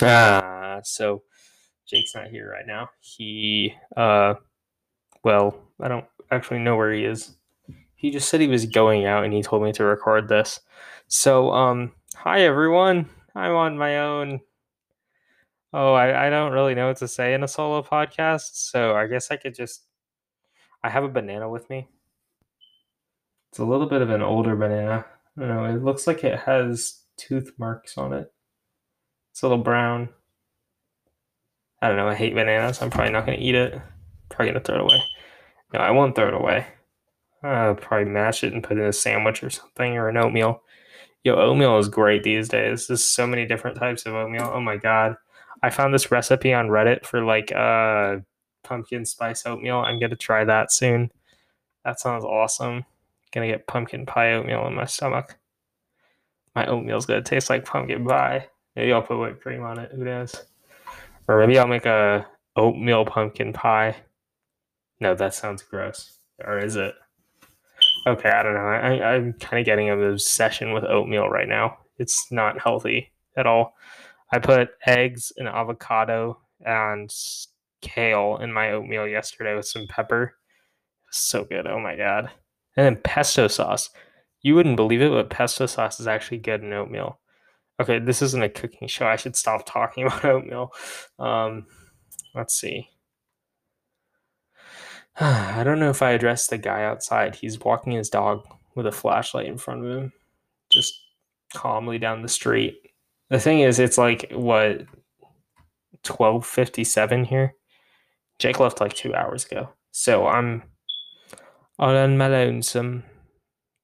Ah, so Jake's not here right now. He, uh, well, I don't actually know where he is. He just said he was going out and he told me to record this. So, um, hi everyone. I'm on my own. Oh, I, I don't really know what to say in a solo podcast, so I guess I could just. I have a banana with me. It's a little bit of an older banana. I don't know. It looks like it has tooth marks on it. It's a little brown. I don't know. I hate bananas. I'm probably not going to eat it. Probably going to throw it away. No, I won't throw it away. I'll probably mash it and put it in a sandwich or something or an oatmeal. Yo, oatmeal is great these days. There's so many different types of oatmeal. Oh my god. I found this recipe on Reddit for like uh pumpkin spice oatmeal. I'm gonna try that soon. That sounds awesome. Gonna get pumpkin pie oatmeal in my stomach. My oatmeal's gonna taste like pumpkin pie. Maybe I'll put whipped cream on it. Who knows? Or maybe I'll make a oatmeal pumpkin pie. No, that sounds gross. Or is it? Okay, I don't know. I, I'm kind of getting an obsession with oatmeal right now. It's not healthy at all. I put eggs and avocado and kale in my oatmeal yesterday with some pepper. So good. Oh my god. And then pesto sauce. You wouldn't believe it, but pesto sauce is actually good in oatmeal. Okay, this isn't a cooking show. I should stop talking about oatmeal. Um, let's see. I don't know if I addressed the guy outside. He's walking his dog with a flashlight in front of him, just calmly down the street. The thing is, it's like what twelve fifty seven here. Jake left like two hours ago, so I'm on my lonesome.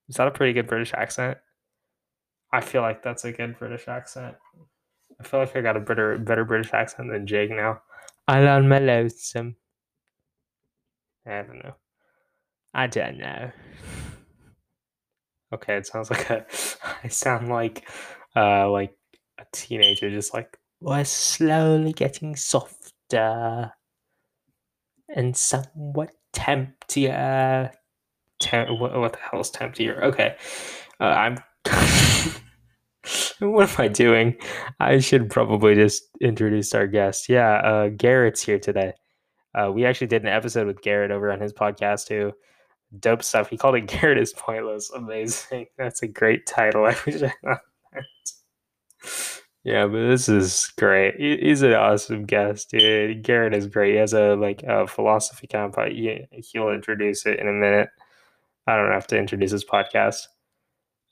Is that a pretty good British accent? I feel like that's a good British accent. I feel like I got a better better British accent than Jake now. I'm on my lonesome. I don't know. I don't know. Okay, it sounds like a. I sound like, uh, like a teenager, just like we're slowly getting softer and somewhat temptier. Tem- what, what the hell is temptier? Okay, uh, I'm. what am I doing? I should probably just introduce our guest. Yeah, uh, Garrett's here today. Uh, we actually did an episode with Garrett over on his podcast too. Dope stuff. He called it Garrett is pointless. Amazing. That's a great title. I wish I had that. Yeah, but this is great. He's an awesome guest, dude. Garrett is great. He has a like a philosophy camp. He, he'll introduce it in a minute. I don't have to introduce his podcast.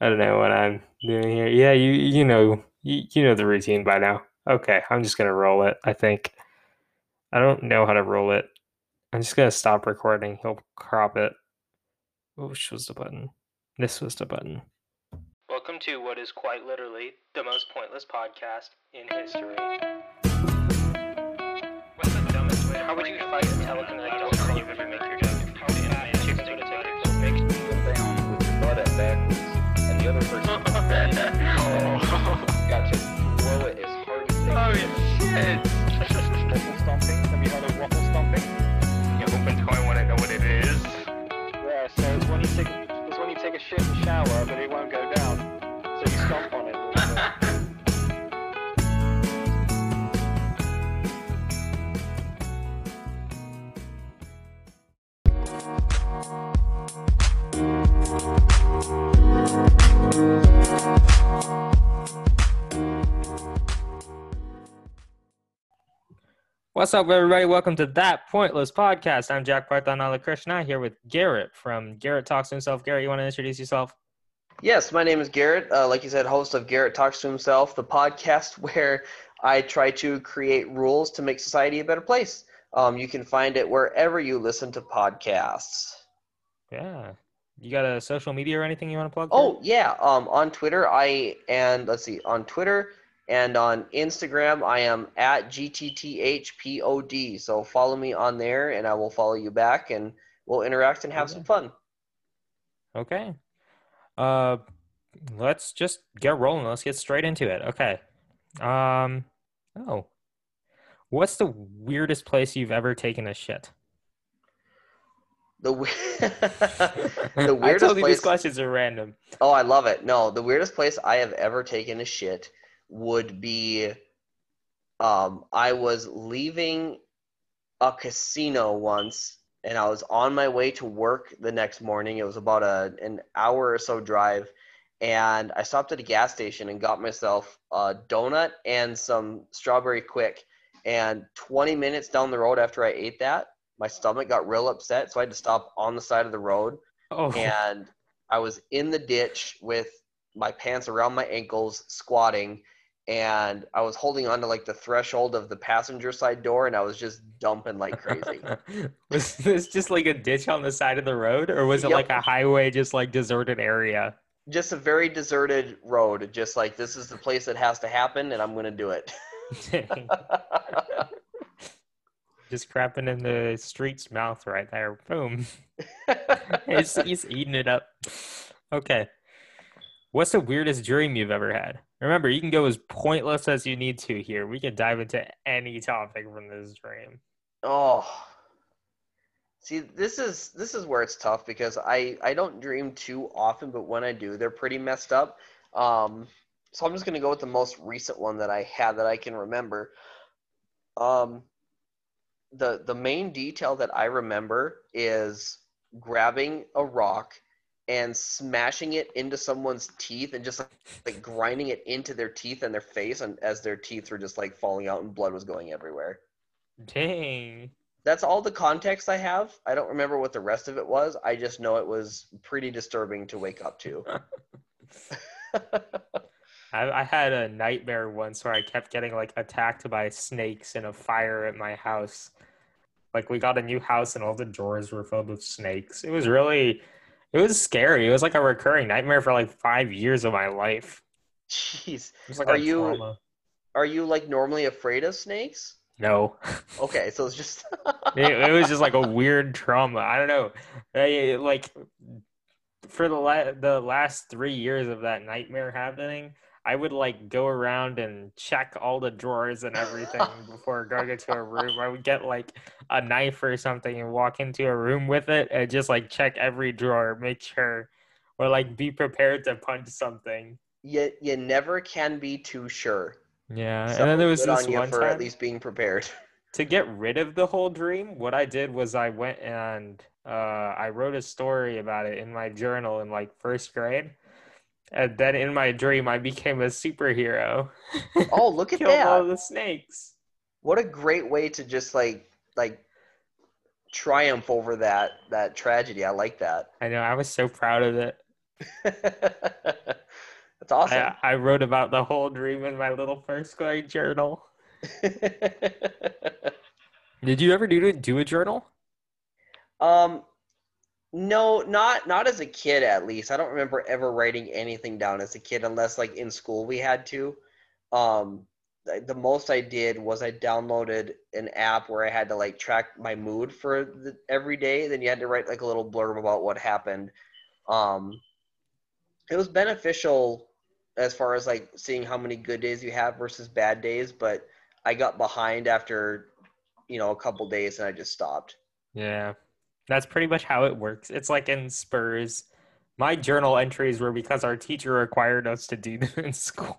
I don't know what I'm doing here. Yeah, you you know you, you know the routine by now. Okay, I'm just gonna roll it. I think. I don't know how to roll it. I'm just gonna stop recording. He'll crop it. Which was the button? This was the button. Welcome to what is quite literally the most pointless podcast in history. What's the dumbest way? How would you fight a telekinetic dog you ever make your dog? How would you chickens would attack your dog? makes me go down with the butt at backwards, and the other person uh-uh. Got to throw hard as they Oh shit! Waffle stomping. Have you heard of waffle stomping? You open toy want to know what it is. Yeah, so it's when you take it's when you take a shit shower, but it won't go down. So you stomp on it. a little What's up, everybody? Welcome to That Pointless Podcast. I'm Jack Parthanala Krishna here with Garrett from Garrett Talks to Himself. Garrett, you want to introduce yourself? Yes, my name is Garrett. Uh, like you said, host of Garrett Talks to Himself, the podcast where I try to create rules to make society a better place. Um, you can find it wherever you listen to podcasts. Yeah. You got a social media or anything you want to plug? Oh yeah, um, on Twitter I and let's see, on Twitter and on Instagram I am at gtthpod. So follow me on there, and I will follow you back, and we'll interact and have Okay. some fun. Okay. Uh, let's just get rolling. Let's get straight into it. Okay. Um. Oh. What's the weirdest place you've ever taken a shit? The, we- the I weirdest told you place. these questions are random. Oh, I love it. No, the weirdest place I have ever taken a shit would be Um, I was leaving a casino once, and I was on my way to work the next morning. It was about a an hour or so drive, and I stopped at a gas station and got myself a donut and some strawberry Quik. And 20 minutes down the road after I ate that, my stomach got real upset, so I had to stop on the side of the road Oh, and I was in the ditch with my pants around my ankles, squatting, and I was holding on to like the threshold of the passenger side door, and I was just dumping like crazy. was this just like a ditch on the side of the road, or was it Yep. like a highway, just like deserted area? just a very deserted road. Just like this is the place that has to happen, and I'm gonna do it. Just crapping in the street's mouth right there. Boom. he's, he's eating it up. Okay. What's the weirdest dream you've ever had? Remember, you can go as pointless as you need to here. We can dive into any topic from this dream. oh, see, this is this is where it's tough because I I don't dream too often, but when I do, they're pretty messed up. Um, so I'm just gonna go with the most recent one that I had that I can remember. Um, the the main detail that I remember is grabbing a rock and smashing it into someone's teeth and just like, like grinding it into their teeth and their face and as their teeth were just like falling out and blood was going everywhere. Dang. That's all the context I have. I don't remember what the rest of it was. I just know it was pretty disturbing to wake up to. I, I had a nightmare once where I kept getting like attacked by snakes in a fire at my house. Like we got a new house and all the drawers were filled with snakes. It was really, it was scary. It was like a recurring nightmare for like five years of my life. Jeez. Like Are you- trauma. Are you like normally afraid of snakes? No, Okay, so it's just it, it was just like a weird trauma. I don't know. I, like for the la- the last three years of that nightmare happening, I would like go around and check all the drawers and everything before going into a room. I would get like a knife or something and walk into a room with it and just like check every drawer, make sure, or like be prepared to punch something. you you never can be too sure. Yeah, So and then there was this on one for time at least being prepared. to get rid of the whole dream, what I did was I went and uh, I wrote a story about it in my journal in like first grade. And then in my dream, I became a superhero. Oh, look at Killed all the snakes. What a great way to just like like triumph over that that tragedy. I like that. I know, I was so proud of it. That's awesome. I, I wrote about the whole dream in my little first grade journal. Did you ever do do a journal? um, no, not not as a kid. At least I don't remember ever writing anything down as a kid, unless like in school we had to. Um, the, most I did was I downloaded an app where I had to like track my mood for the, every day. Then you had to write like a little blurb about what happened. Um, it was beneficial as far as like seeing how many good days you have versus bad days, but I got behind after you know a couple days and I just stopped. Yeah, that's pretty much how it works. It's like in Spurs. My journal entries were because our teacher required us to do them in school.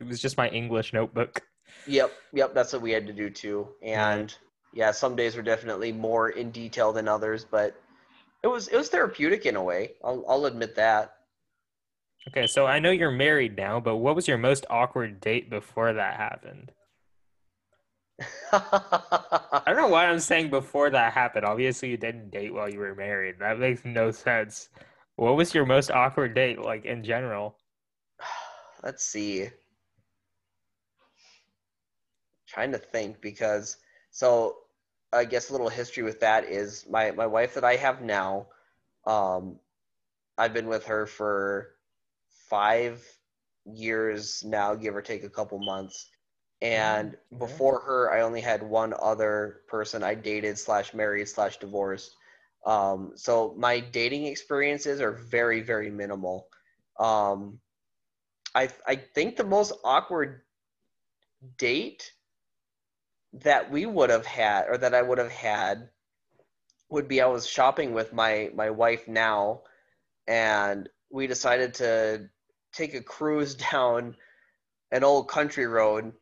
It was just my English notebook. Yep, yep, that's what we had to do too. And yeah, some days were definitely more in detail than others, but it was it was therapeutic in a way. I'll I'll admit that. Okay, so I know you're married now, but what was your most awkward date before that happened? I don't know why I'm saying before that happened. Obviously, you didn't date while you were married. That makes no sense. What was your most awkward date, like in general? Let's see. Trying to think because so I guess a little history with that is my my wife that I have now. Um, I've been with her for five years now, give or take a couple months. And yeah. before her, I only had one other person I dated slash married slash divorced. Um, so my dating experiences are very very minimal. Um, I I think the most awkward date that we would have had or that I would have had would be I was shopping with my my wife now and we decided to take a cruise down an old country road,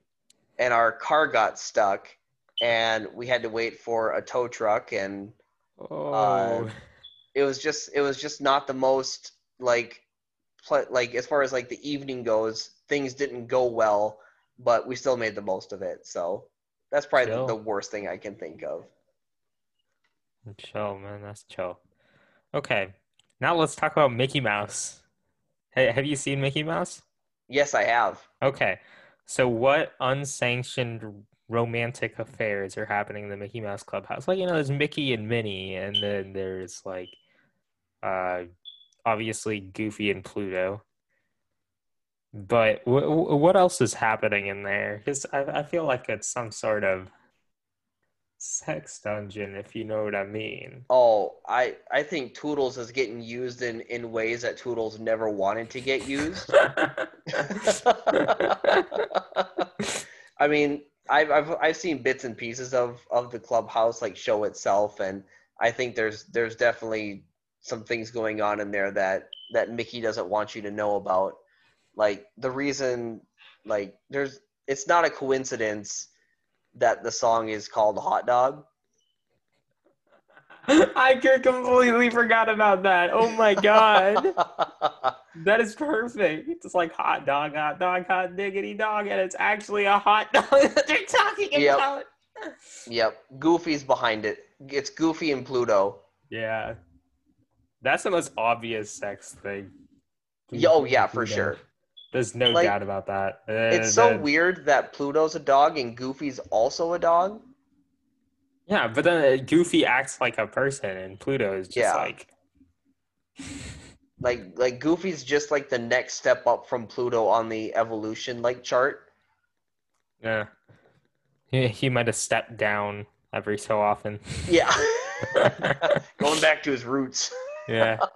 and our car got stuck, and we had to wait for a tow truck, and Oh, uh, it was just it was just not the most like pl- like as far as like the evening goes, things didn't go well, but we still made the most of it. So that's probably the, the worst thing I can think of. chill, man. That's chill. Okay, now let's talk about Mickey Mouse. Hey, have you seen Mickey Mouse? Yes, I have. Okay, so what unsanctioned romantic affairs are happening in the Mickey Mouse Clubhouse? Like, you know, there's Mickey and Minnie, and then there's like, uh, obviously Goofy and Pluto. But w- w- what else is happening in there? Because I, I feel like it's some sort of sex dungeon, if you know what I mean. Oh, I I think Toodles is getting used in in ways that Toodles never wanted to get used. I mean, I've, I've I've seen bits and pieces of of the clubhouse like show itself, and I think there's there's definitely some things going on in there that that Mickey doesn't want you to know about. Like the reason, like there's it's not a coincidence that the song is called Hot Dog. I completely forgot about that. Oh my god. That is perfect. It's like hot dog, hot dog, hot diggity dog, and it's actually a hot dog that they're talking Yep. about. yep, Goofy's behind it. It's Goofy and Pluto. Yeah. That's the most obvious sex thing. Yeah, oh yeah, for sure. There's no Like, doubt about that. Uh, It's so the- weird that Pluto's a dog and Goofy's also a dog. Yeah, but then uh, Goofy acts like a person, and Pluto is just Yeah. like, Like like Goofy's just like the next step up from Pluto on the evolution like chart. yeah. He, he might have stepped down every so often. Yeah. Going back to his roots. yeah.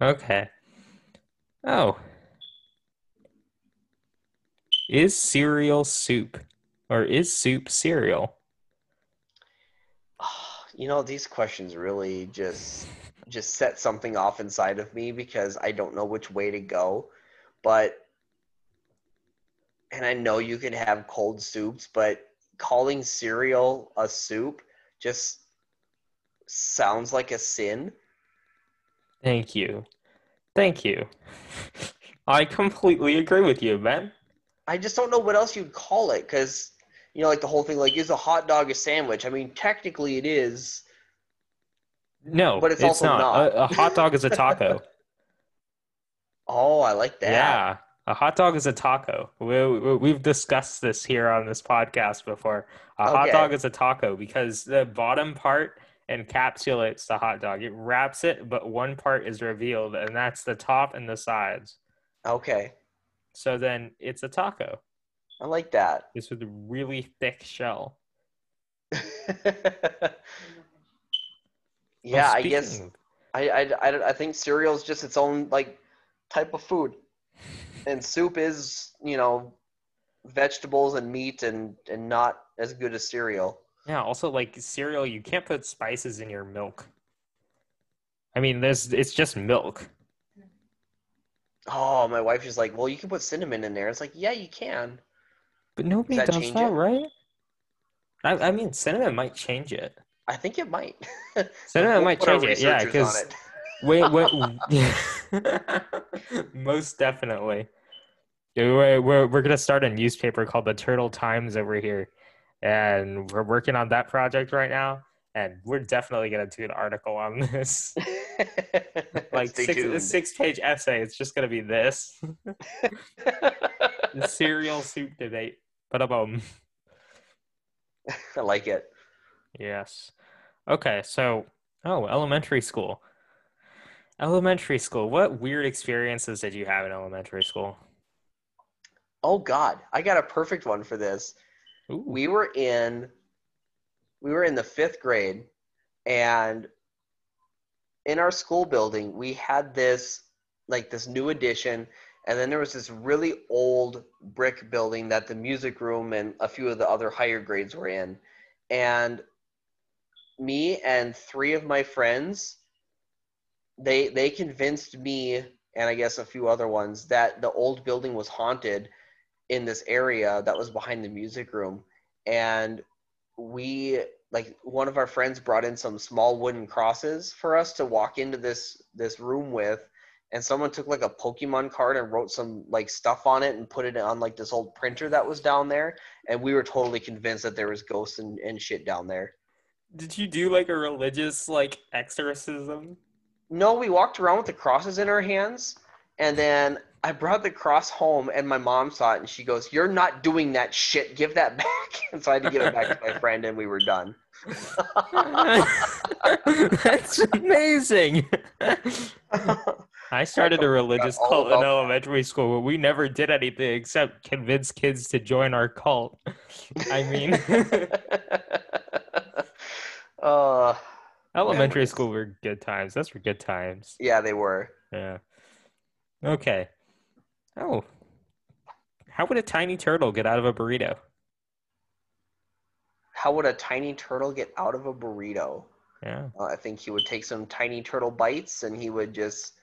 Okay. Oh. Is cereal soup? Or is soup cereal? you know, these questions really just just set something off inside of me because I don't know which way to go. But and I know you can have cold soups, but calling cereal a soup just sounds like a sin. Thank you. Thank you. I completely agree with you, man. I just don't know what else you'd call it because you know, like the whole thing, like is a hot dog a sandwich? I mean, technically it is. No, But it's also not. not. A, a hot dog is a taco. Oh, I like that. yeah, a hot dog is a taco. We, we, we've discussed this here on this podcast before. A hot dog is a taco because the bottom part encapsulates the hot dog. It wraps it, but one part is revealed, and that's the top and the sides. Okay, So then it's a taco. I like that. It's with a really thick shell. yeah, I guess I, I, I, I think cereal is just its own like type of food, and soup is you know vegetables and meat and and not as good as cereal. Yeah, also like cereal, you can't put spices in your milk. I mean, there's it's just milk. Oh, my wife is like, well, you can put cinnamon in there. It's like, yeah, you can. But nobody that does that, right? I, I mean, cinnamon might change it. I think it might. Cinnamon We'll might change it, yeah, because it. wait, wait, most definitely. We're, we're, we're gonna start a newspaper called the Turtle Times over here, and we're working on that project right now. And we're definitely gonna do an article on this, like six, a six page essay. It's just gonna be this the cereal soup debate. But um, I like it. yes. Okay, so oh, elementary school. Elementary school. What weird experiences did you have in elementary school? Oh God, I got a perfect one for this. Ooh. We were in, we were in the fifth grade, and in our school building we had this like this new addition, and then there was this really old brick building that the music room and a few of the other higher grades were in, and me and three of my friends they they convinced me and I guess a few other ones that the old building was haunted in this area that was behind the music room. And we like one of our friends brought in some small wooden crosses for us to walk into this this room with and someone took like a pokemon card and wrote some like stuff on it and put it on like this old printer that was down there and we were totally convinced that there was ghosts and, and shit down there Did you do like a religious like exorcism? no we walked around with the crosses in our hands and then i brought the cross home and my mom saw it and she goes you're not doing that shit give that back and so i had to give it back to my friend and we were done That's amazing. I started a religious cult in elementary school, but we never did anything except convince kids to join our cult. I mean, uh, elementary Memories. school were good times. Those were good times. yeah, they were. Yeah. Okay. Oh. How would a tiny turtle get out of a burrito? How would a tiny turtle get out of a burrito? Yeah. Uh, I think he would take some tiny turtle bites and he would just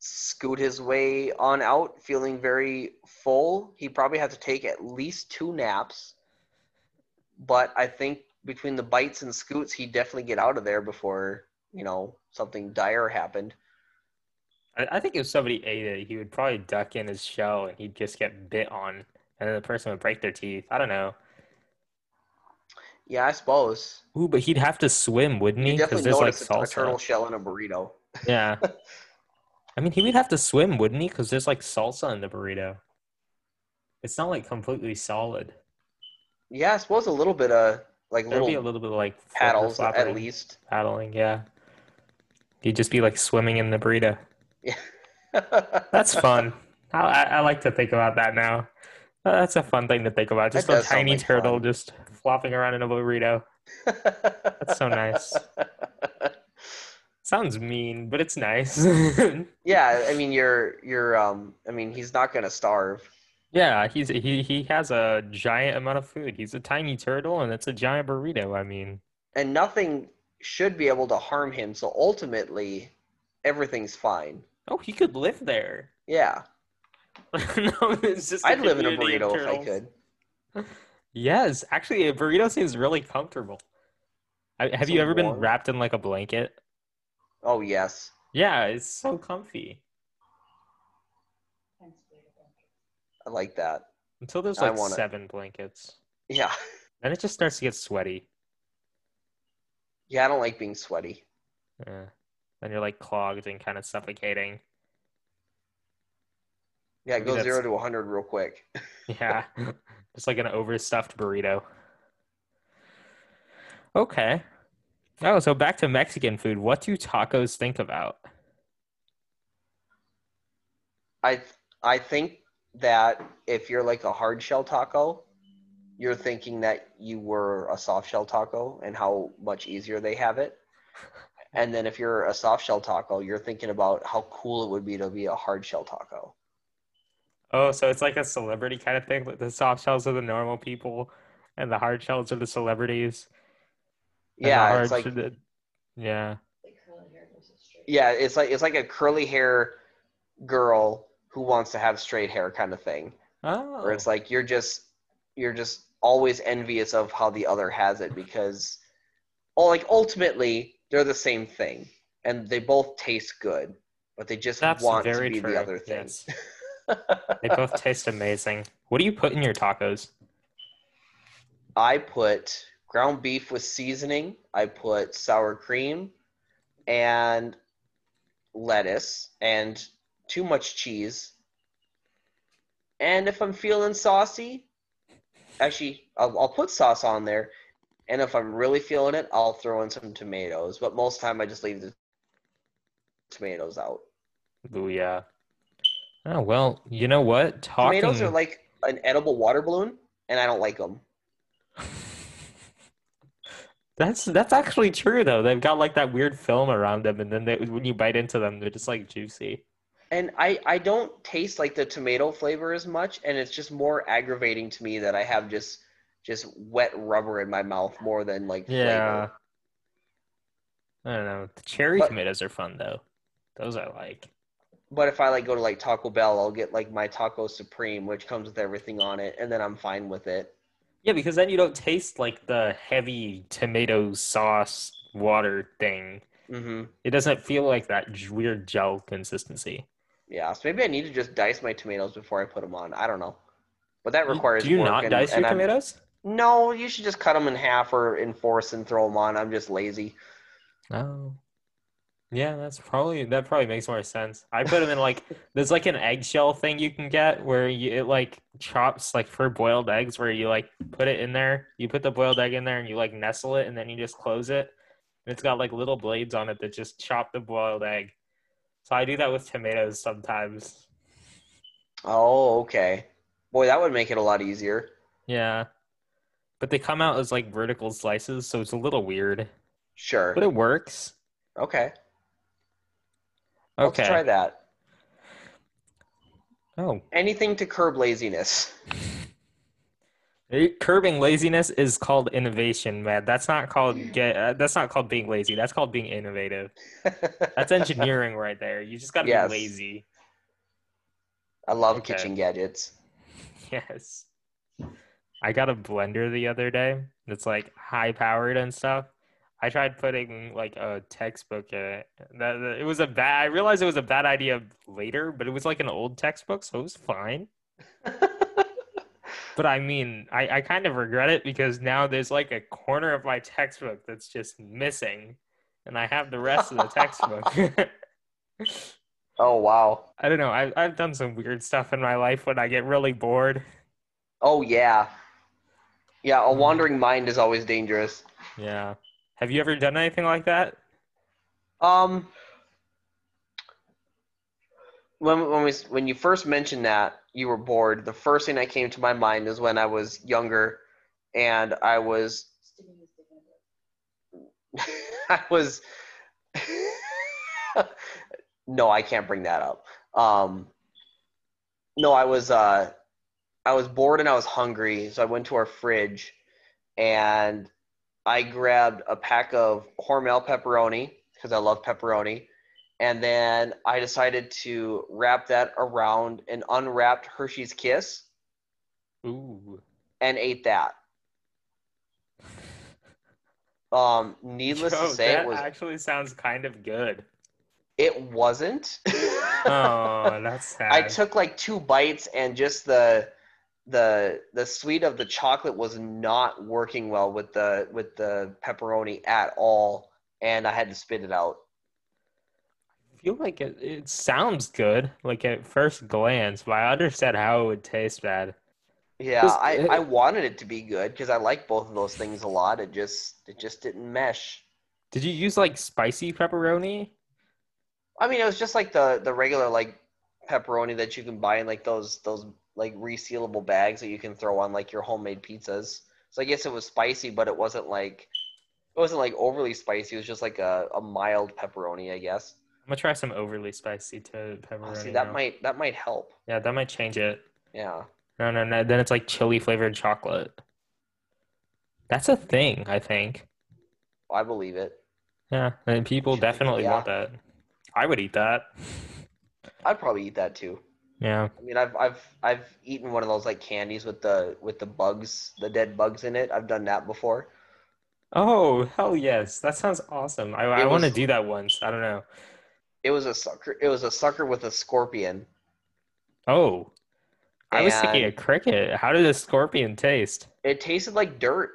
scoot his way on out, feeling very full. He probably had to take at least two naps, but I think between the bites and scoots, he'd definitely get out of there before you know something dire happened. I, I think if somebody ate it, he would probably duck in his shell and he'd just get bit on, and then the person would break their teeth. I don't know. Yeah, I suppose. Ooh, but he'd have to swim, wouldn't he? Because there's like notice a, turtle shell in a burrito. Yeah. I mean, he would have to swim, wouldn't he? Because there's like salsa in the burrito. It's not like completely solid. Yeah, I suppose a little bit of like There'd be a little little bit of like paddles at least. paddling. Yeah. He'd just be like swimming in the burrito. Yeah. That's fun. I, I, like to think about that now. Uh, That's a fun thing to think about. That Just a tiny like turtle fun. just flopping around in a burrito. That's so nice. Sounds mean, but it's nice. yeah, I mean you're you're um I mean he's not gonna starve. yeah, he's he he has a giant amount of food. He's a tiny turtle, and it's a giant burrito. I mean, And nothing should be able to harm him, so ultimately everything's fine. oh, he could live there. Yeah. no, it's just. I'd live in a burrito if I could. Yes, actually, a burrito seems really comfortable. I, have So you ever been wrapped in like a blanket? Oh yes. Yeah, it's so comfy. I like that. Until there's like wanna- seven blankets. Yeah. Then it just starts to get sweaty. Yeah, I don't like being sweaty. Yeah. Then you're like clogged and kind of suffocating. Yeah, it Maybe goes that's- zero to 100 real quick. Yeah. just like an overstuffed burrito. Okay. Oh, so back to Mexican food. What do tacos think about? I I think that if you're like a hard shell taco, you're thinking that you were a soft shell taco and how much easier they have it. And then if you're a soft shell taco, you're thinking about how cool it would be to be a hard shell taco. Oh, so it's like a celebrity kind of thing. Like the soft shells are the normal people, and the hard shells are the celebrities. and the Yeah, it's like the- yeah. yeah, it's like it's like a curly hair girl who wants to have straight hair kind of thing. Oh, Where it's oh. like you're just you're just always envious of how the other has it because oh like ultimately they're the same thing and they both taste good, but they just that's want to be true. the other thing. Yes. They both taste amazing. What do you put in your tacos? I put ground beef with seasoning, I put sour cream and lettuce and too much cheese. And if I'm feeling saucy, actually, I'll, I'll put sauce on there. And if I'm really feeling it, I'll throw in some tomatoes. But most of the time, I just leave the tomatoes out. Ooh, yeah. Oh well, you know what? Talking. Tomatoes are like an edible water balloon, and I don't like them. That's that's actually true though. They've got like that weird film around them, and then they, when you bite into them, they're just like juicy. And I, I don't taste like the tomato flavor as much, and it's just more aggravating to me that I have just just wet rubber in my mouth more than like Yeah. flavor. I don't know. The cherry But- tomatoes are fun though. Those I like. But if I like go to like Taco Bell, I'll get like my taco supreme, which comes with everything on it, and then I'm fine with it. Yeah, because then you don't taste like the heavy tomato sauce water thing. Mm-hmm. It doesn't feel like that weird gel consistency. Yeah, so maybe I need to just dice my tomatoes before I put them on. I don't know, but that requires. Do you not and- dice and your I'm- tomatoes? No, you should just cut them in half or in fourths and throw them on. I'm just lazy. Oh. Yeah, that's probably that probably makes more sense. I put them in like there's like an eggshell thing you can get where you it like chops like for boiled eggs where you like put it in there, you put the boiled egg in there and you like nestle it and then you just close it. And it's got like little blades on it that just chop the boiled egg. So I do that with tomatoes sometimes. Oh, okay. Boy, that would make it a lot easier. Yeah. But they come out as like vertical slices, so it's a little weird. Sure. But it works. Okay. Let's Okay. try that. Oh. Anything to curb laziness. Curbing laziness is called innovation, man. That's not called get. Uh, that's not called being lazy. That's called being innovative. That's engineering right there. You just got to Yes. be lazy. I love Okay. kitchen gadgets. Yes. I got a blender the other day that's like high powered and stuff. I tried putting like a textbook in it. That, it was a bad. I realized it was a bad idea later, but it was like an old textbook, so it was fine. But I mean, I, I kind of regret it because now there's like a corner of my textbook that's just missing, and I have the rest of the textbook. oh wow. I don't know. I, I've done some weird stuff in my life when I get really bored. Oh yeah. Yeah, a wandering mind is always dangerous. Yeah. Have you ever done anything like that? Um when when we when you first mentioned that you were bored, the first thing that came to my mind is when I was younger and I was I was No, I can't bring that up. Um no, I was uh I was bored and I was hungry, so I went to our fridge and I grabbed a pack of Hormel pepperoni because I love pepperoni. And then I decided to wrap that around an unwrapped Hershey's Kiss Ooh. and ate that. Um, needless Joe, to say, that it was actually sounds kind of good. it wasn't. Oh, that's sad. I took like two bites and just the the the sweet of the chocolate was not working well with the with the pepperoni at all, and I had to spit it out. I feel like it, it sounds good, like at first glance, but I understand how it would taste bad. Yeah, I, uh, I wanted it to be good because I like both of those things a lot. It just it just didn't mesh. Did you use like spicy pepperoni? I mean, it was just like the the regular like pepperoni that you can buy in like those those like resealable bags that you can throw on like your homemade pizzas. So I guess it was spicy, but it wasn't like it wasn't like overly spicy. It was just like a, a mild pepperoni, I guess. I'm gonna try some overly spicy to Oh, pepperoni. Ah, see, that now. might that might help. Yeah, that might change it. Yeah. No, no, no. Then it's like chili flavored chocolate. That's a thing, I think. I believe it. Yeah, and people definitely yeah. want that. I would eat that. I'd probably eat that too. Yeah. I mean, I've I've I've eaten one of those like candies with the with the bugs, the dead bugs in it. I've done that before. Oh, hell yes. That sounds awesome. I, I want to do that once. I don't know. It was a sucker. It was a sucker with a scorpion. Oh, I was thinking a cricket. How did a scorpion taste? It tasted like dirt.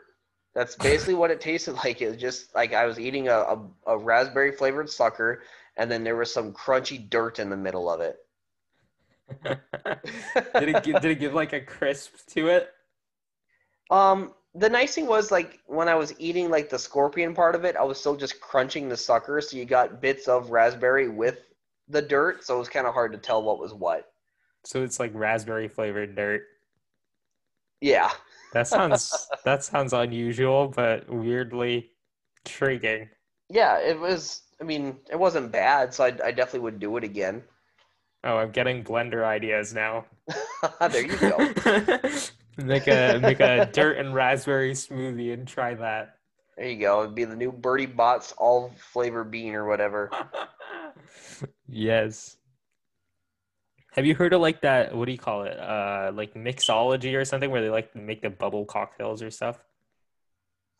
That's basically what it tasted like. It was just like I was eating a, a, a raspberry flavored sucker, and then there was some crunchy dirt in the middle of it. did it give, did it give like a crisp to it? Um, the nice thing was like when I was eating like the scorpion part of it, I was still just crunching the sucker, so you got bits of raspberry with the dirt, so it was kind of hard to tell what was what. So it's like raspberry flavored dirt. Yeah. That sounds that sounds unusual, but weirdly intriguing. Yeah, it was. I mean, it wasn't bad, so I, I definitely would do it again. Oh, I'm getting blender ideas now. there you go. make a make a dirt and raspberry smoothie and try that. There you go. It'd be the new Bertie Bott's all flavor bean or whatever. yes. Have you heard of like that? What do you call it? Uh, like mixology or something, where they like make the bubble cocktails or stuff.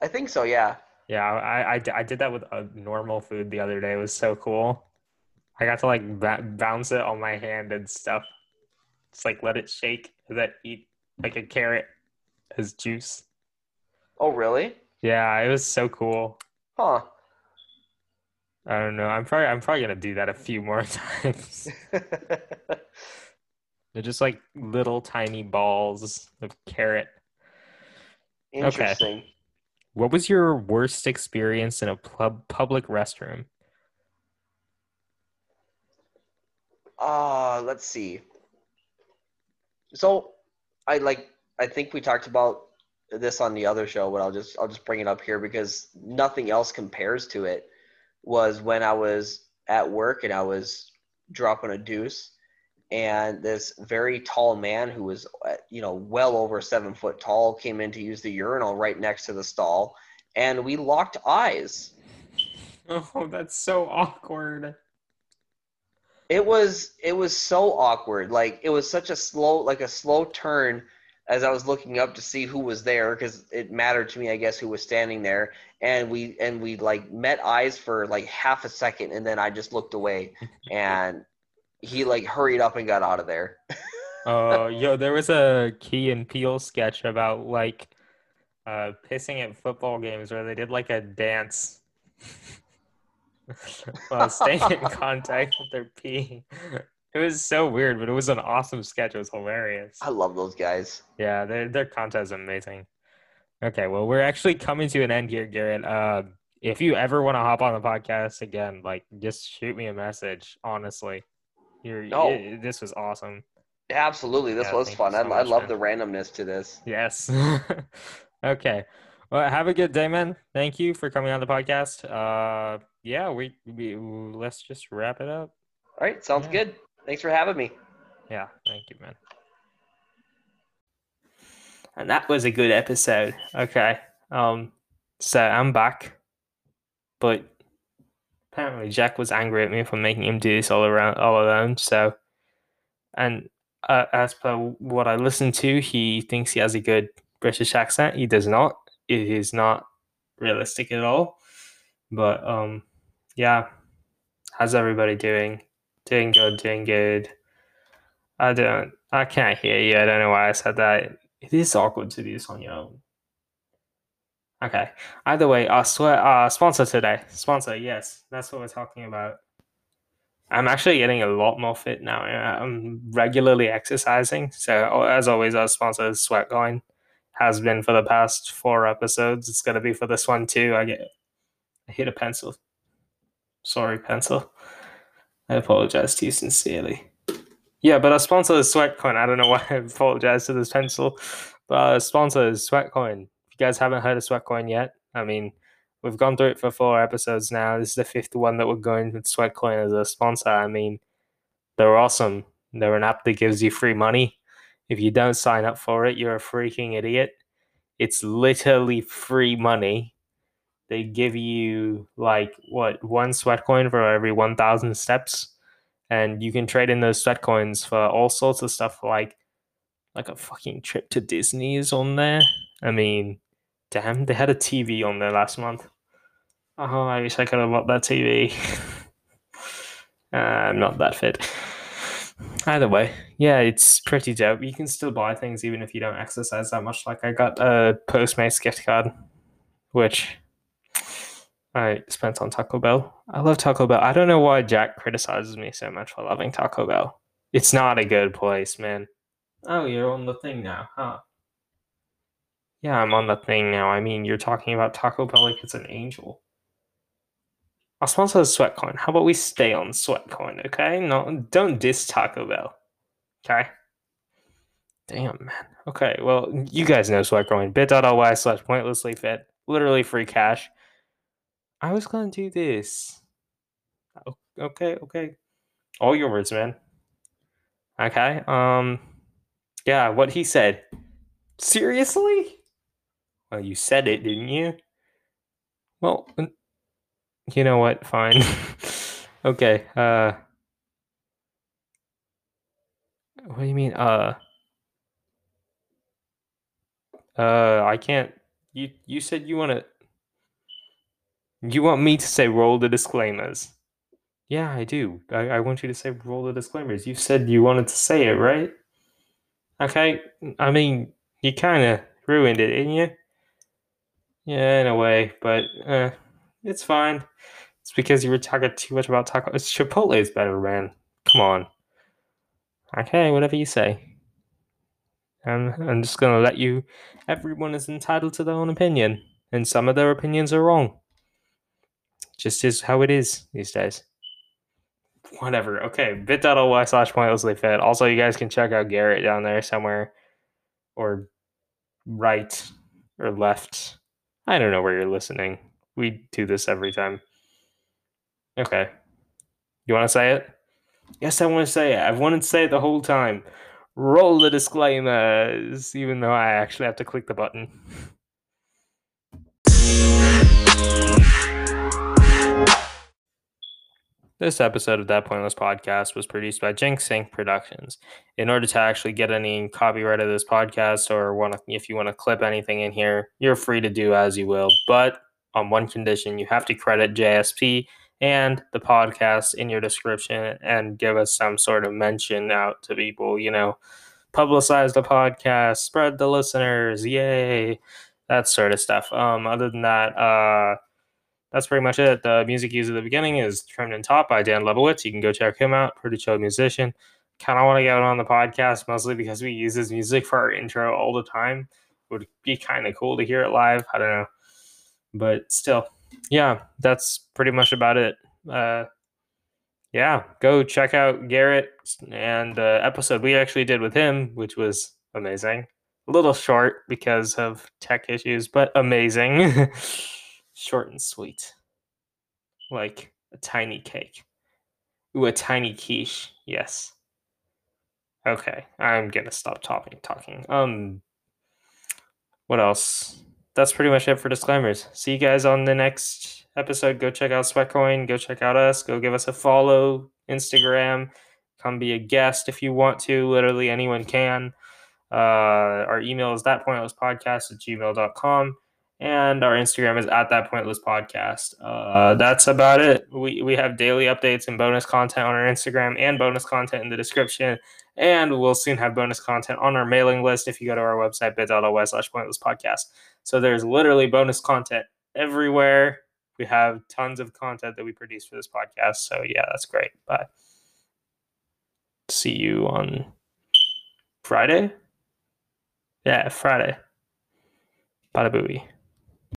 I think so. Yeah. Yeah, I I did that with a normal food the other day. It was so cool. I got to like bounce it on my hand and stuff. Just like let it shake then eat like a carrot as juice. Oh, really? Yeah, it was so cool. Huh. I don't know. I'm probably I'm probably gonna do that a few more times. They're just like little tiny balls of carrot. Interesting. What was your worst experience in a pub public restroom? Uh, let's see. So, I like. I think we talked about this on the other show, but I'll just I'll just bring it up here because nothing else compares to it. Was when I was at work and I was dropping a deuce, and this very tall man who was uh, you know well over seven foot tall came in to use the urinal right next to the stall, and we locked eyes. Oh, that's so awkward. It was it was so awkward. Like it was such a slow like a slow turn as i was looking up to see who was there because it mattered to me i guess who was standing there. And we and we like met eyes for like half a second and then i just looked away. And he like hurried up and got out of there. Oh, yo, there was a Key and Peele sketch about like uh pissing at football games where they did like a dance while staying in contact with their pee. It was so weird, but it was an awesome sketch. It was hilarious. i love those guys Yeah, their their content is amazing. Okay, well, we're actually coming to an end here, Garrett. Uh, if you ever want to hop on the podcast again, like just shoot me a message. Honestly, you're No. it- this was awesome. absolutely this Yeah, was fun so I, I love man. the randomness to this Yes. okay. Well, have a good day, man. Thank you for coming on the podcast. Uh, yeah, we, we let's just wrap it up. all right sounds Yeah. good thanks for having me Yeah, thank you, man. And that was a good episode. Okay. Um, so I'm back, but apparently Jack was angry at me for making him do this all around all alone. So, and uh, as per what I listened to, he thinks he has a good British accent. He does not. It is not realistic at all. But um, yeah. How's everybody doing? Doing good. Doing good. I don't. I can't hear you. I don't know why I said that. It is awkward to do this on your own. Okay. Either way, our swear, our sponsor today. Sponsor, yes, that's what we're talking about. I'm actually getting a lot more fit now. I'm regularly exercising. So as always, our sponsor is Sweatcoin. Has been for the past four episodes. It's gonna be for this one too. I get. I hit a pencil. Sorry, pencil. I apologize to you sincerely. Yeah, but our sponsor is Sweatcoin. I don't know why I apologize to this pencil, but our sponsor is Sweatcoin. If you guys haven't heard of Sweatcoin yet, I mean, we've gone through it for four episodes now. This is the fifth one that we're going with Sweatcoin as a sponsor. I mean, they're awesome. They're an app that gives you free money. If you don't sign up for it, you're a freaking idiot. It's literally free money. They give you like what one sweat coin for every 1,000 steps and you can trade in those sweat coins for all sorts of stuff like like a fucking trip to Disney is on there. I mean, damn, they had a TV on there last month. Oh, I wish I could have bought that TV. uh, I'm not that fit. Either way, yeah, it's pretty dope. You can still buy things even if you don't exercise that much. Like I got a Postmates gift card, which I spent on Taco Bell. I love Taco Bell. I don't know why Jack criticizes me so much for loving Taco Bell. It's not a good place, man. Oh, you're on the thing now, huh? Yeah, I'm on the thing now. I mean, you're talking about Taco Bell like it's an angel. Our sponsor is Sweatcoin. How about we stay on Sweatcoin, okay? No, don't diss Taco Bell, okay? Damn, man. Okay, well, you guys know Sweatcoin. bit.ly slash pointlessly fit. Literally free cash. I was gonna do this. Okay, okay. All your words, man. Okay. Um. Yeah, what he said. Seriously? Well, you said it, didn't you? Well, you know what? Fine. okay. Uh. What do you mean? Uh. Uh, I can't. You you said you want to. You want me to say roll the disclaimers? Yeah, I do. I, I want you to say roll the disclaimers. You said you wanted to say it, right? Okay. I mean, you kind of ruined it, didn't you? Yeah, in a way, but uh, it's fine. It's because you were talking too much about taco. It's Chipotle is better, man. Come on. Okay, whatever you say. I'm, I'm just gonna let you. Everyone is entitled to their own opinion, and some of their opinions are wrong. Just is how it is these days. Whatever. Okay, bit.ly slash pointlessly fit. Also, you guys can check out Garrett down there somewhere, or right or left. I don't know where you're listening. We do this every time. Okay. You want to say it? Yes, I want to say it. I've wanted to say it the whole time. Roll the disclaimers, even though I actually have to click the button. This episode of That Pointless Podcast was produced by Jinx Sync Productions. In order to actually get any copyright of this podcast or want to, if you want to clip anything in here, you're free to do as you will. But on one condition, you have to credit JSP and the podcast in your description and give us some sort of mention out to people, you know, publicize the podcast, spread the listeners, yay, that sort of stuff. Um, other than that, uh, that's pretty much it. The music used at the beginning is Trimmed and Top by Dan Lebowitz. You can go check him out. Pretty chill musician. Kind of want to get him on the podcast mostly because we use his music for our intro all the time. Would be kind of cool to hear it live. I don't know. But still, yeah, that's pretty much about it. Uh, yeah, go check out Garrett and the episode we actually did with him, which was amazing. A little short because of tech issues, but amazing. short and sweet. Like a tiny cake. Ooh, a tiny quiche. Yes. Okay, I'm gonna stop talking. Talking. Um. What else? That's pretty much it for disclaimers. See you guys on the next episode. Go check out Sweatcoin. Go check out us. Go give us a follow. Instagram. Come be a guest if you want to. Literally anyone can. Uh, our email is thatpointlesspodcast at gmail.com and our Instagram is at that pointless podcast. Uh, that's about it. We we have daily updates and bonus content on our Instagram and bonus content in the description. And we'll soon have bonus content on our mailing list if you go to our website bit.ly slash pointless podcast. So there's literally bonus content everywhere. We have tons of content that we produce for this podcast. So yeah, that's great. Bye. See you on Friday. Yeah, Friday. Bada booey.